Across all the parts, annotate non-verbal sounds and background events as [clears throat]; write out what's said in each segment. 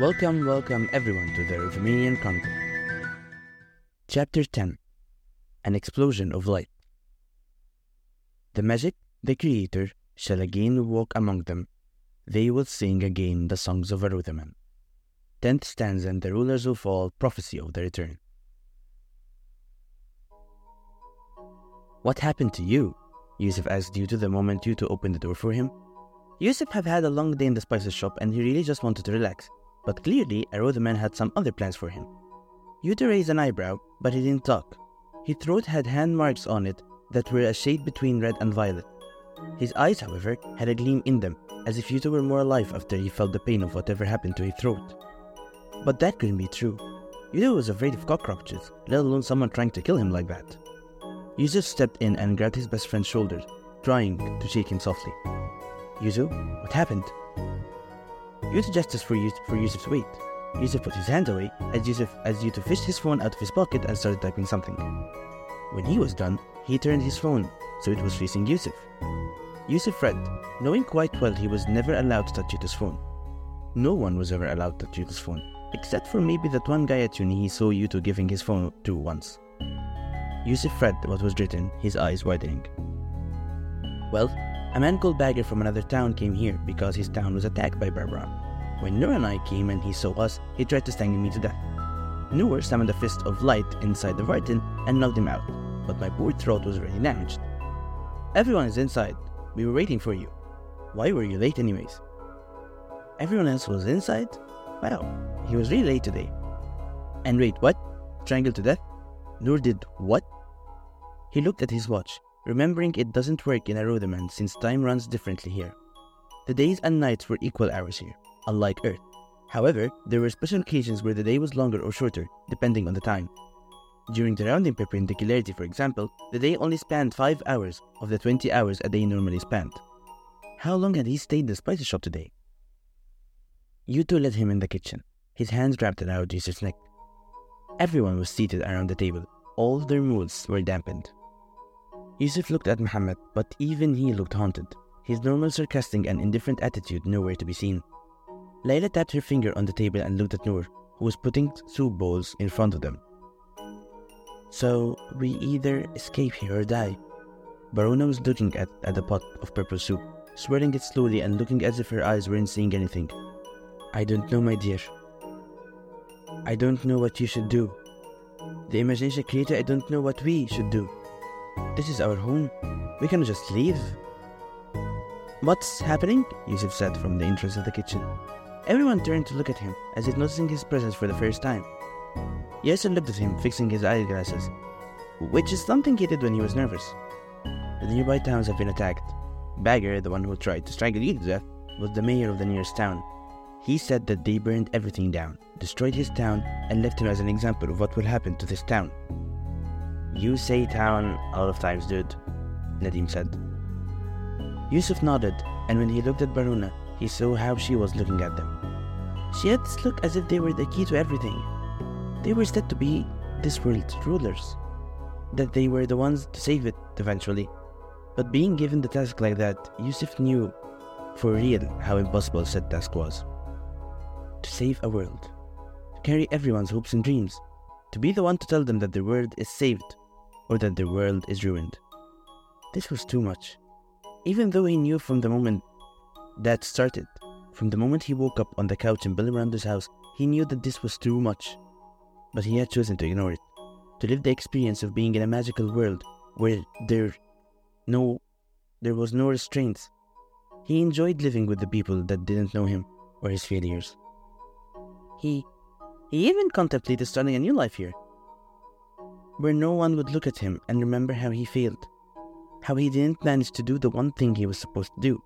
Welcome, welcome everyone to the Romanian Chronicle. Chapter 10 An Explosion of Light. The magic, the creator, shall again walk among them. They will sing again the songs of Aruthaman. Tenth stanza and the rulers will fall, prophecy of the return. What happened to you? Yusuf asked Yutu the moment Yutu opened the door for him. Yusuf had had a long day in the spices shop and he really just wanted to relax. But clearly, Aruthaman had some other plans for him. Yuto raised an eyebrow, but he didn't talk. His throat had hand marks on it that were a shade between red and violet. His eyes, however, had a gleam in them, as if Yuto were more alive after he felt the pain of whatever happened to his throat. But that couldn't be true. Yuto was afraid of cockroaches, let alone someone trying to kill him like that. Yusuf stepped in and grabbed his best friend's shoulders, trying to shake him softly. Yuzu, what happened? Yusuf gestured for, Yus- for Yusuf to wait. Yusuf put his hand away as Yusuf as Yusuf fished his phone out of his pocket and started typing something. When he was done, he turned his phone so it was facing Yusuf. Yusuf read, knowing quite well he was never allowed to touch Yusuf's phone. No one was ever allowed to touch Yusuf's phone, except for maybe that one guy at uni he saw Yuto giving his phone to once. Yusuf read what was written, his eyes widening. Well, a man called Bagger from another town came here because his town was attacked by Barbara. When Nur and I came and he saw us, he tried to sting me to death. Nur summoned a fist of light inside the Vartan and knocked him out, but my poor throat was already damaged. Everyone is inside. We were waiting for you. Why were you late, anyways? Everyone else was inside? Wow, he was really late today. And wait, what? Strangled to death? Nur did what? He looked at his watch, remembering it doesn't work in Aruthaman since time runs differently here. The days and nights were equal hours here, unlike Earth. However, there were special occasions where the day was longer or shorter, depending on the time. During the rounding perpendicularity, for example, the day only spanned 5 hours of the 20 hours a day normally spanned. How long had he stayed in the spice shop today? Yuto led him in the kitchen, his hands wrapped around Yusuf's neck. Everyone was seated around the table. All their moods were dampened. Yusuf looked at Muhammad, but even he looked haunted, his normal sarcastic and indifferent attitude nowhere to be seen. Layla tapped her finger on the table and looked at Noor, who was putting soup bowls in front of them. So, we either escape here or die. Baruna was looking at, at the pot of purple soup, swirling it slowly and looking as if her eyes weren't seeing anything. I don't know, my dear. I don't know what you should do. The imagination creator, I don't know what we should do. This is our home. We cannot just leave. What's happening? Yusuf said from the entrance of the kitchen. Everyone turned to look at him, as if noticing his presence for the first time. Yasser looked at him, fixing his eyeglasses, which is something he did when he was nervous. The nearby towns have been attacked. Bagger, the one who tried to strangle you to death, was the mayor of the nearest town. He said that they burned everything down, destroyed his town, and left him as an example of what will happen to this town. You say town a lot of times, dude, Nadim said. Yusuf nodded, and when he looked at Baruna, he saw how she was looking at them. She had this look as if they were the key to everything. They were said to be this world's rulers, that they were the ones to save it eventually. But being given the task like that, Yusuf knew for real how impossible said task was. To save a world, to carry everyone's hopes and dreams, to be the one to tell them that their world is saved or that their world is ruined. This was too much. Even though he knew from the moment that started, from the moment he woke up on the couch in Billy Miranda's house, he knew that this was too much. But he had chosen to ignore it, to live the experience of being in a magical world where there no there was no restraints. He enjoyed living with the people that didn't know him or his failures. He he even contemplated starting a new life here, where no one would look at him and remember how he failed, how he didn't manage to do the one thing he was supposed to do.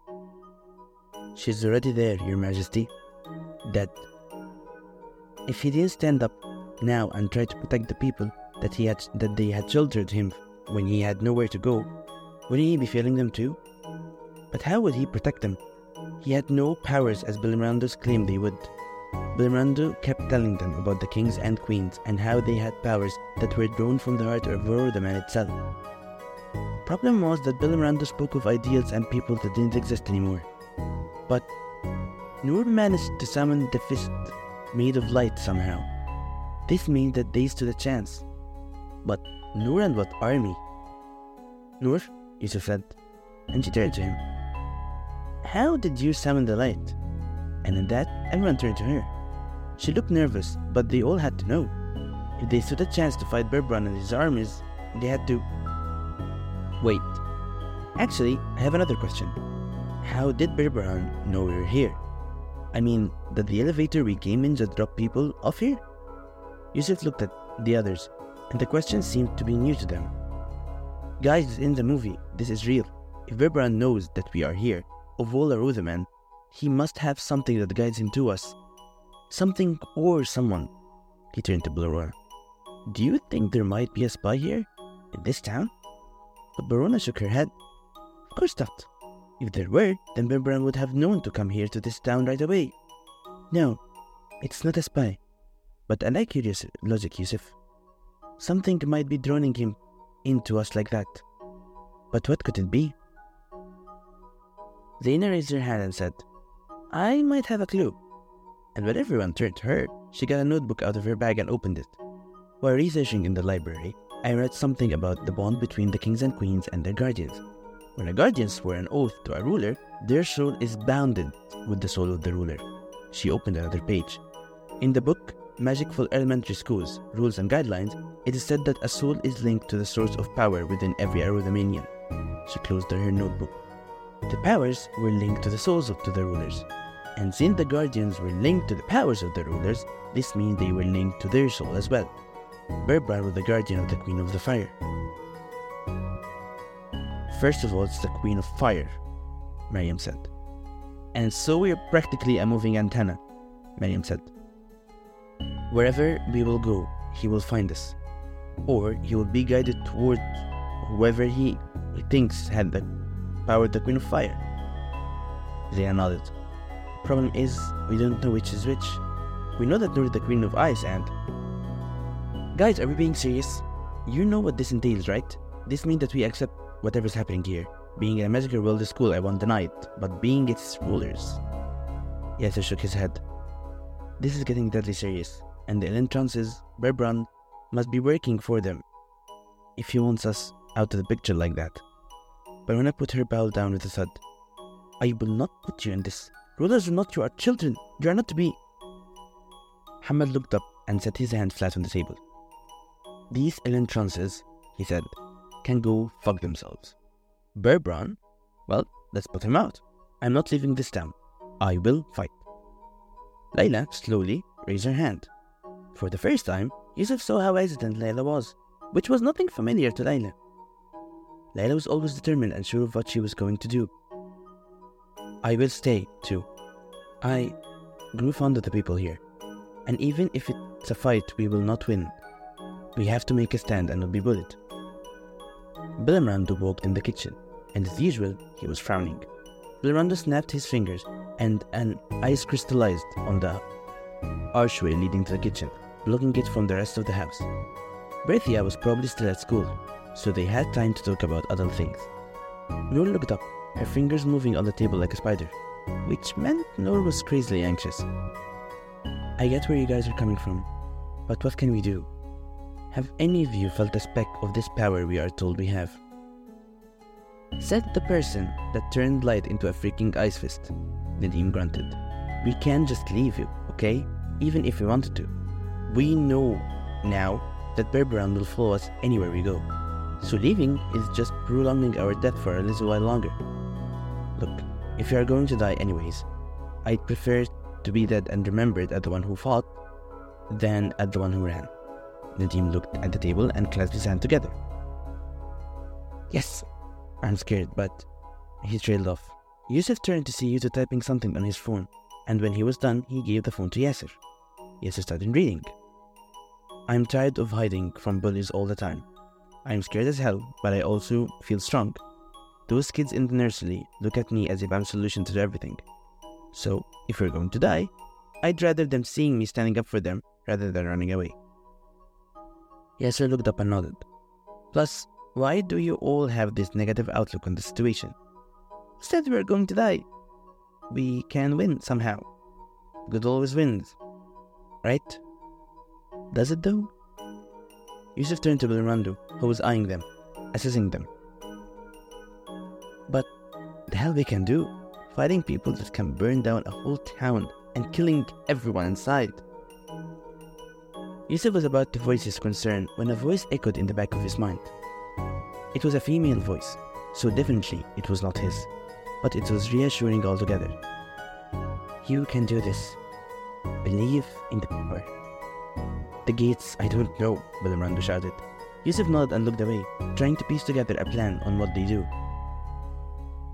She's already there, Your Majesty. That if he didn't stand up now and try to protect the people that he had that they had sheltered him when he had nowhere to go, wouldn't he be failing them too? But how would he protect them? He had no powers as Bilirando's claimed they would. Bilramando kept telling them about the kings and queens and how they had powers that were drawn from the heart of the man itself. Problem was that Bilramando spoke of ideals and people that didn't exist anymore. But Noor managed to summon the fist made of light somehow. This means that they stood a chance. But Noor and what army? Noor, Yusuf said, and she turned to him. How did you summon the light? And in that, everyone turned to her. She looked nervous, but they all had to know. If they stood a chance to fight Berbran and his armies, they had to. Wait. Actually, I have another question. How did Berbran know we were here? I mean, did the elevator we came in just drop people off here? Yusuf looked at the others, and the question seemed to be new to them. Guys, in the movie, this is real. If Berbran knows that we are here, of all the men, he must have something that guides him to us. Something or someone. He turned to Blerona. Do you think there might be a spy here? In this town? But Blerona shook her head. Of course not. If there were, then Berbran would have known to come here to this town right away. No, it's not a spy. But I like your logic, Yusuf. Something might be drawing him into us like that. But what could it be? Zaina raised her hand and said, I might have a clue. And when everyone turned to her, she got a notebook out of her bag and opened it. While researching in the library, I read something about the bond between the kings and queens and their guardians. When the guardians swear an oath to a ruler, their soul is bounded with the soul of the ruler. She opened another page. In the book, Magic for Elementary Schools, Rules and Guidelines, it is said that a soul is linked to the source of power within every Aruthamanian. She closed her notebook. The powers were linked to the souls of to the rulers. And since the guardians were linked to the powers of the rulers, this means they were linked to their soul as well. Berbran was the guardian of the Queen of the Fire. First of all, it's the Queen of Fire, Mariam said. And so we're practically a moving antenna, Mariam said. Wherever we will go, he will find us. Or he will be guided toward whoever he, thinks had the power of the Queen of Fire. Zaya nodded. Problem is, we don't know which is which. We know that is the Queen of Ice and... Guys, are we being serious? You know what this entails, right? This means that we accept whatever's happening here. Being in a magical world is cool, I won't deny it, but being its rulers... Yasser shook his head. This is getting deadly serious and the entrances, Berbran must be working for them if he wants us out of the picture like that. Baruna put her bow down with a thud. I will not put you in this. Rulers are not your children. You are not to be. Hamad looked up and set his hand flat on the table. These Elentrances, he said, can go fuck themselves. Berbran? Well, let's put him out. I'm not leaving this town. I will fight. Layla slowly raised her hand. For the first time, Yusuf saw how hesitant Layla was, which was nothing familiar to Layla. Layla was always determined and sure of what she was going to do. I will stay, too. I grew fond of the people here, and even if it's a fight we will not win, we have to make a stand and not be bullied. Bilramando walked in the kitchen, and as usual, he was frowning. Bilramando snapped his fingers, and an ice crystallized on the archway leading to the kitchen blocking it from the rest of the house. Berthia was probably still at school, so they had time to talk about other things. Noor looked up, her fingers moving on the table like a spider, which meant Noor was crazily anxious. I get where you guys are coming from, but what can we do? Have any of you felt a speck of this power we are told we have? Said the person that turned light into a freaking ice fist. Nadim grunted. We can't just leave you, okay? Even if we wanted to. We know now that Berbran will follow us anywhere we go. So leaving is just prolonging our death for a little while longer. Look, if you are going to die anyways, I'd prefer to be dead and remembered as the one who fought than as the one who ran. Nadim looked at the table and clasped his hands together. Yes, I'm scared, but he trailed off. Yusuf turned to see Yusuf typing something on his phone, and when he was done, he gave the phone to Yasser. Yasser started reading. I'm tired of hiding from bullies all the time. I'm scared as hell, but I also feel strong. Those kids in the nursery look at me as if I'm solution to everything. So, if we're going to die, I'd rather them seeing me standing up for them rather than running away. Yasser looked up and nodded. Plus, why do you all have this negative outlook on the situation? Said we're going to die. We can win somehow. Good always wins. right? Does it though? Yusuf turned to Bilrandu, who was eyeing them, assessing them. But the hell we can do? Fighting people that can burn down a whole town and killing everyone inside. Yusuf was about to voice his concern when a voice echoed in the back of his mind. It was a female voice, so definitely it was not his, but it was reassuring altogether. You can do this. Believe in the power. The gates, I don't know, Bilramando shouted. Yusuf nodded and looked away, trying to piece together a plan on what they do.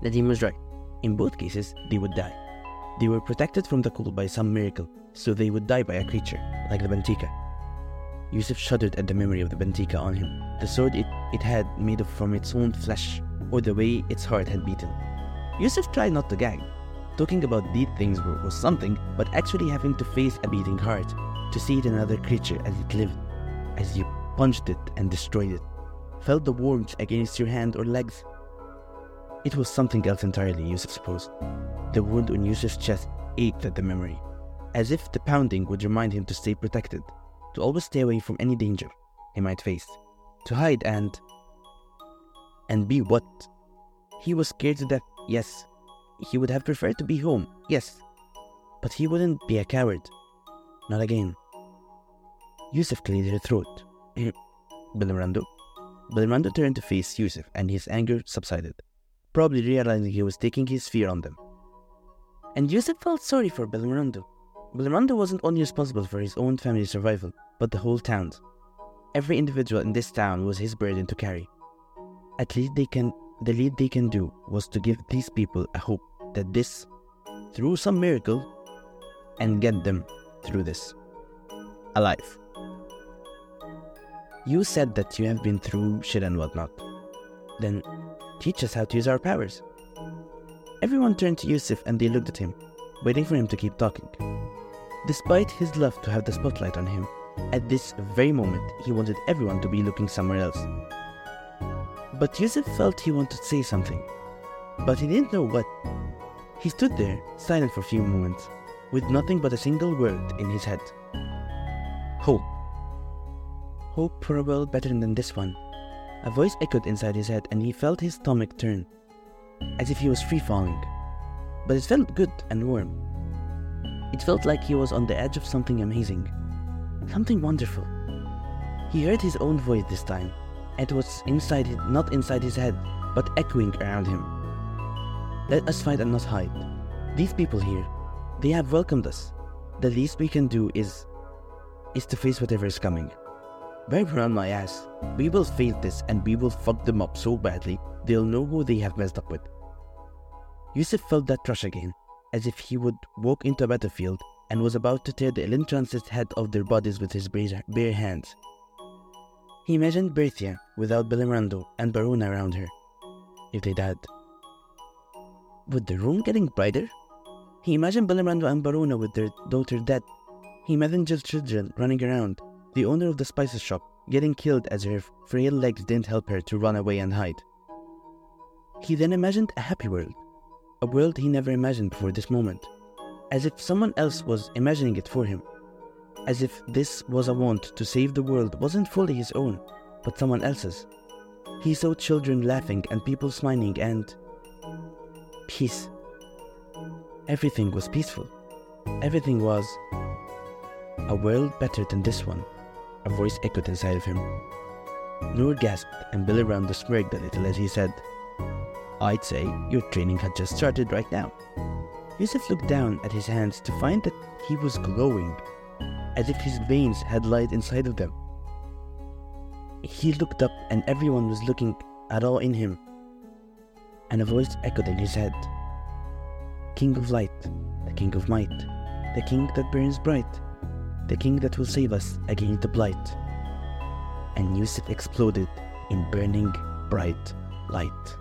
Nadim was right. In both cases, they would die. They were protected from the cold by some miracle, so they would die by a creature, like the Bantika. Yusuf shuddered at the memory of the Bantika on him, the sword it, it had made of from its own flesh, or the way its heart had beaten. Yusuf tried not to gag. Talking about these things was something, but actually having to face a beating heart, to see it in another creature as it lived, as you punched it and destroyed it, felt the warmth against your hand or legs. It was something else entirely, Yusuf supposed. The wound on Yusuf's chest ached at the memory, as if the pounding would remind him to stay protected to always stay away from any danger he might face, to hide and. and be what? He was scared to death, yes. He would have preferred to be home, yes. But he wouldn't be a coward. Not again. Yusuf cleared her throat. [clears throat] Bilramando. Bilramando turned to face Yusuf and his anger subsided, probably realizing he was taking his fear on them. And Yusuf felt sorry for Bilramando. Bilramando wasn't only responsible for his own family's survival, but the whole town's. Every individual in this town was his burden to carry. At least they can the least they can do was to give these people a hope that this, through some miracle, and get them through this. Alive. You said that you have been through shit and whatnot. Then teach us how to use our powers. Everyone turned to Yusuf and they looked at him, waiting for him to keep talking. Despite his love to have the spotlight on him, at this very moment, he wanted everyone to be looking somewhere else. But Yusuf felt he wanted to say something, but he didn't know what. He stood there, silent for a few moments, with nothing but a single word in his head Hope. Hope for a world better than this one. A voice echoed inside his head, and he felt his stomach turn, as if he was free falling. But it felt good and warm. It felt like he was on the edge of something amazing. Something wonderful. He heard his own voice this time. It was inside, his, not inside his head, but echoing around him. Let us fight and not hide. These people here, they have welcomed us. The least we can do is, is to face whatever is coming. Right around my ass. We will face this and we will fuck them up so badly they'll know who they have messed up with. Yusuf felt that rush again, as if he would walk into a battlefield and was about to tear the Elintrance's head off their bodies with his bare hands. He imagined Berthia without Bilramando and Baruna around her. If they died. Would the room getting brighter? He imagined Bilramando and Baruna with their daughter dead. He imagined just children running around, the owner of the spices shop getting killed as her frail legs didn't help her to run away and hide. He then imagined a happy world, a world he never imagined before this moment as if someone else was imagining it for him, as if this was a want to save the world wasn't fully his own, but someone else's. He saw children laughing and people smiling and peace. Everything was peaceful. Everything was a world better than this one. A voice echoed inside of him. Noor gasped and Billy Bilramando smirked a little as he said, I'd say your training had just started right now. Yusuf looked down at his hands to find that he was glowing, as if his veins had light inside of them. He looked up and everyone was looking at all in him, and a voice echoed in his head King of light, the King of might, the King that burns bright, the King that will save us against the blight. And Yusuf exploded in burning bright light.